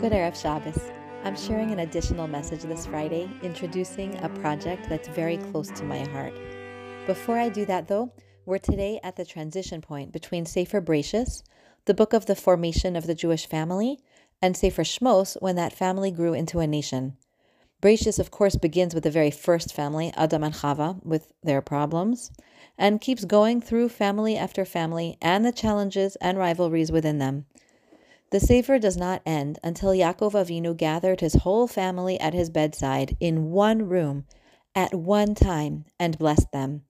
Good Erev Shabbos. I'm sharing an additional message this Friday, introducing a project that's very close to my heart. Before I do that, though, we're today at the transition point between Sefer Bereshis, the book of the formation of the Jewish family, and Sefer Shmos, when that family grew into a nation. Bereshis, of course, begins with the very first family, Adam and Chava, with their problems, and keeps going through family after family and the challenges and rivalries within them. The Sefer does not end until Yaakov Avinu gathered his whole family at his bedside in one room at one time and blessed them.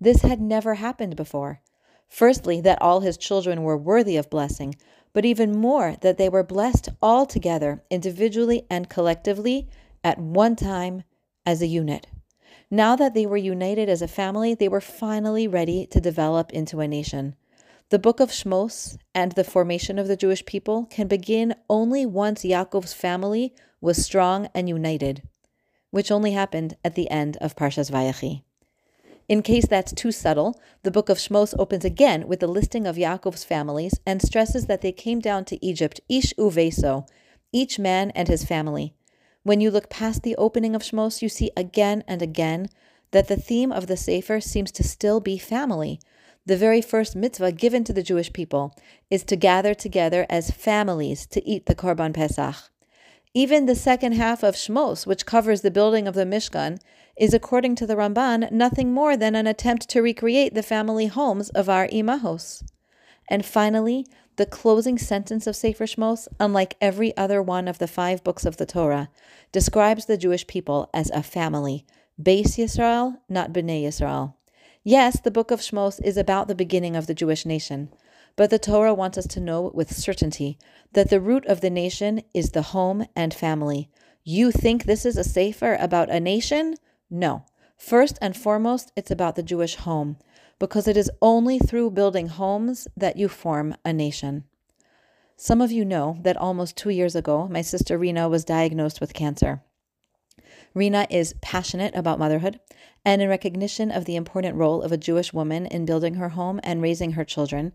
This had never happened before. Firstly, that all his children were worthy of blessing, but even more, that they were blessed all together, individually and collectively, at one time as a unit. Now that they were united as a family, they were finally ready to develop into a nation. The book of Shmos and the formation of the Jewish people can begin only once Yaakov's family was strong and united, which only happened at the end of Parshas Vayechi. In case that's too subtle, the book of Shmos opens again with the listing of Yaakov's families and stresses that they came down to Egypt, ish uveso, each man and his family. When you look past the opening of Shmos, you see again and again that the theme of the Sefer seems to still be family, the very first mitzvah given to the Jewish people is to gather together as families to eat the Korban Pesach. Even the second half of Shmos, which covers the building of the Mishkan, is, according to the Ramban, nothing more than an attempt to recreate the family homes of our imahos. And finally, the closing sentence of Sefer Shmos, unlike every other one of the five books of the Torah, describes the Jewish people as a family, Beis Yisrael, not Bnei Yisrael. Yes, the book of Shmos is about the beginning of the Jewish nation, but the Torah wants us to know with certainty that the root of the nation is the home and family. You think this is a Sefer about a nation? No. First and foremost, it's about the Jewish home, because it is only through building homes that you form a nation. Some of you know that almost two years ago, my sister Rena was diagnosed with cancer. Rena is passionate about motherhood, and in recognition of the important role of a Jewish woman in building her home and raising her children,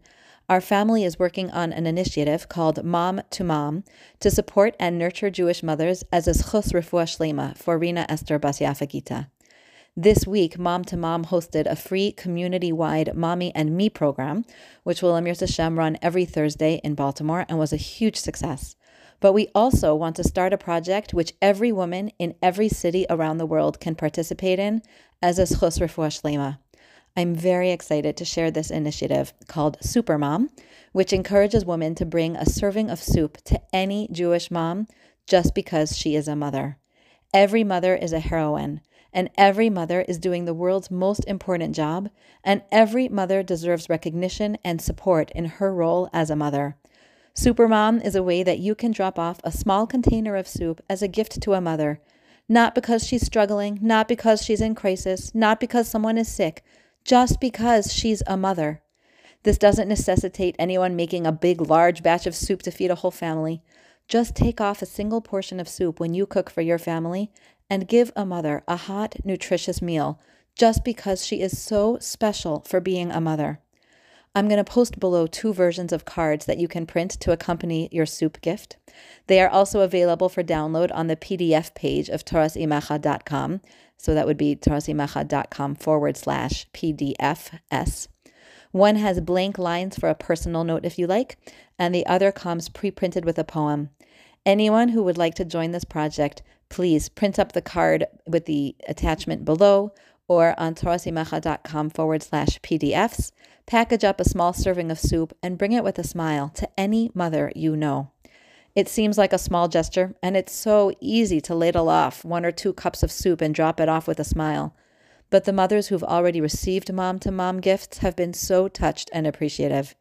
our family is working on an initiative called Mom to Mom to support and nurture Jewish mothers as a zchus refuah shlema for Rena Esther Bas Yafa Gita. This week, Mom to Mom hosted a free community-wide Mommy and Me program, which will Amir Hashem run every Thursday in Baltimore and was a huge success. But we also want to start a project which every woman in every city around the world can participate in as a zchus refuah shlema. I'm very excited to share this initiative called Super Mom, which encourages women to bring a serving of soup to any Jewish mom just because she is a mother. Every mother is a heroine, and every mother is doing the world's most important job, and every mother deserves recognition and support in her role as a mother. Supermom is a way that you can drop off a small container of soup as a gift to a mother, not because she's struggling, not because she's in crisis, not because someone is sick, just because she's a mother. This doesn't necessitate anyone making a big, large batch of soup to feed a whole family. Just take off a single portion of soup when you cook for your family and give a mother a hot, nutritious meal just because she is so special for being a mother. I'm going to post below two versions of cards that you can print to accompany your soup gift. They are also available for download on the PDF page of torasimachah.com. So that would be torasimachah.com forward slash PDFs. One has blank lines for a personal note if you like, and the other comes pre printed with a poem. Anyone who would like to join this project, please print up the card with the attachment below or on torasimachah.com forward slash PDFs. Package up a small serving of soup and bring it with a smile to any mother you know. It seems like a small gesture, and it's so easy to ladle off one or two cups of soup and drop it off with a smile. But the mothers who've already received mom to mom gifts have been so touched and appreciative.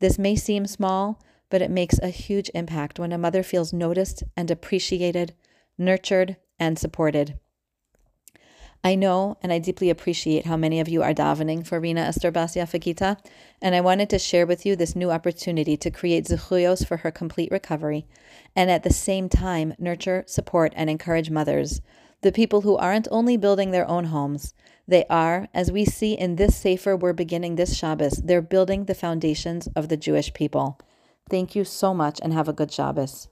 This may seem small, but it makes a huge impact when a mother feels noticed and appreciated, nurtured, and supported. I know and I deeply appreciate how many of you are davening for Rena Esther Bas Yafa Gita, and I wanted to share with you this new opportunity to create zechuyos for her complete recovery, and at the same time nurture, support, and encourage mothers, the people who aren't only building their own homes, they are, as we see in this Sefer we're beginning this Shabbos, they're building the foundations of the Jewish people. Thank you so much and have a good Shabbos.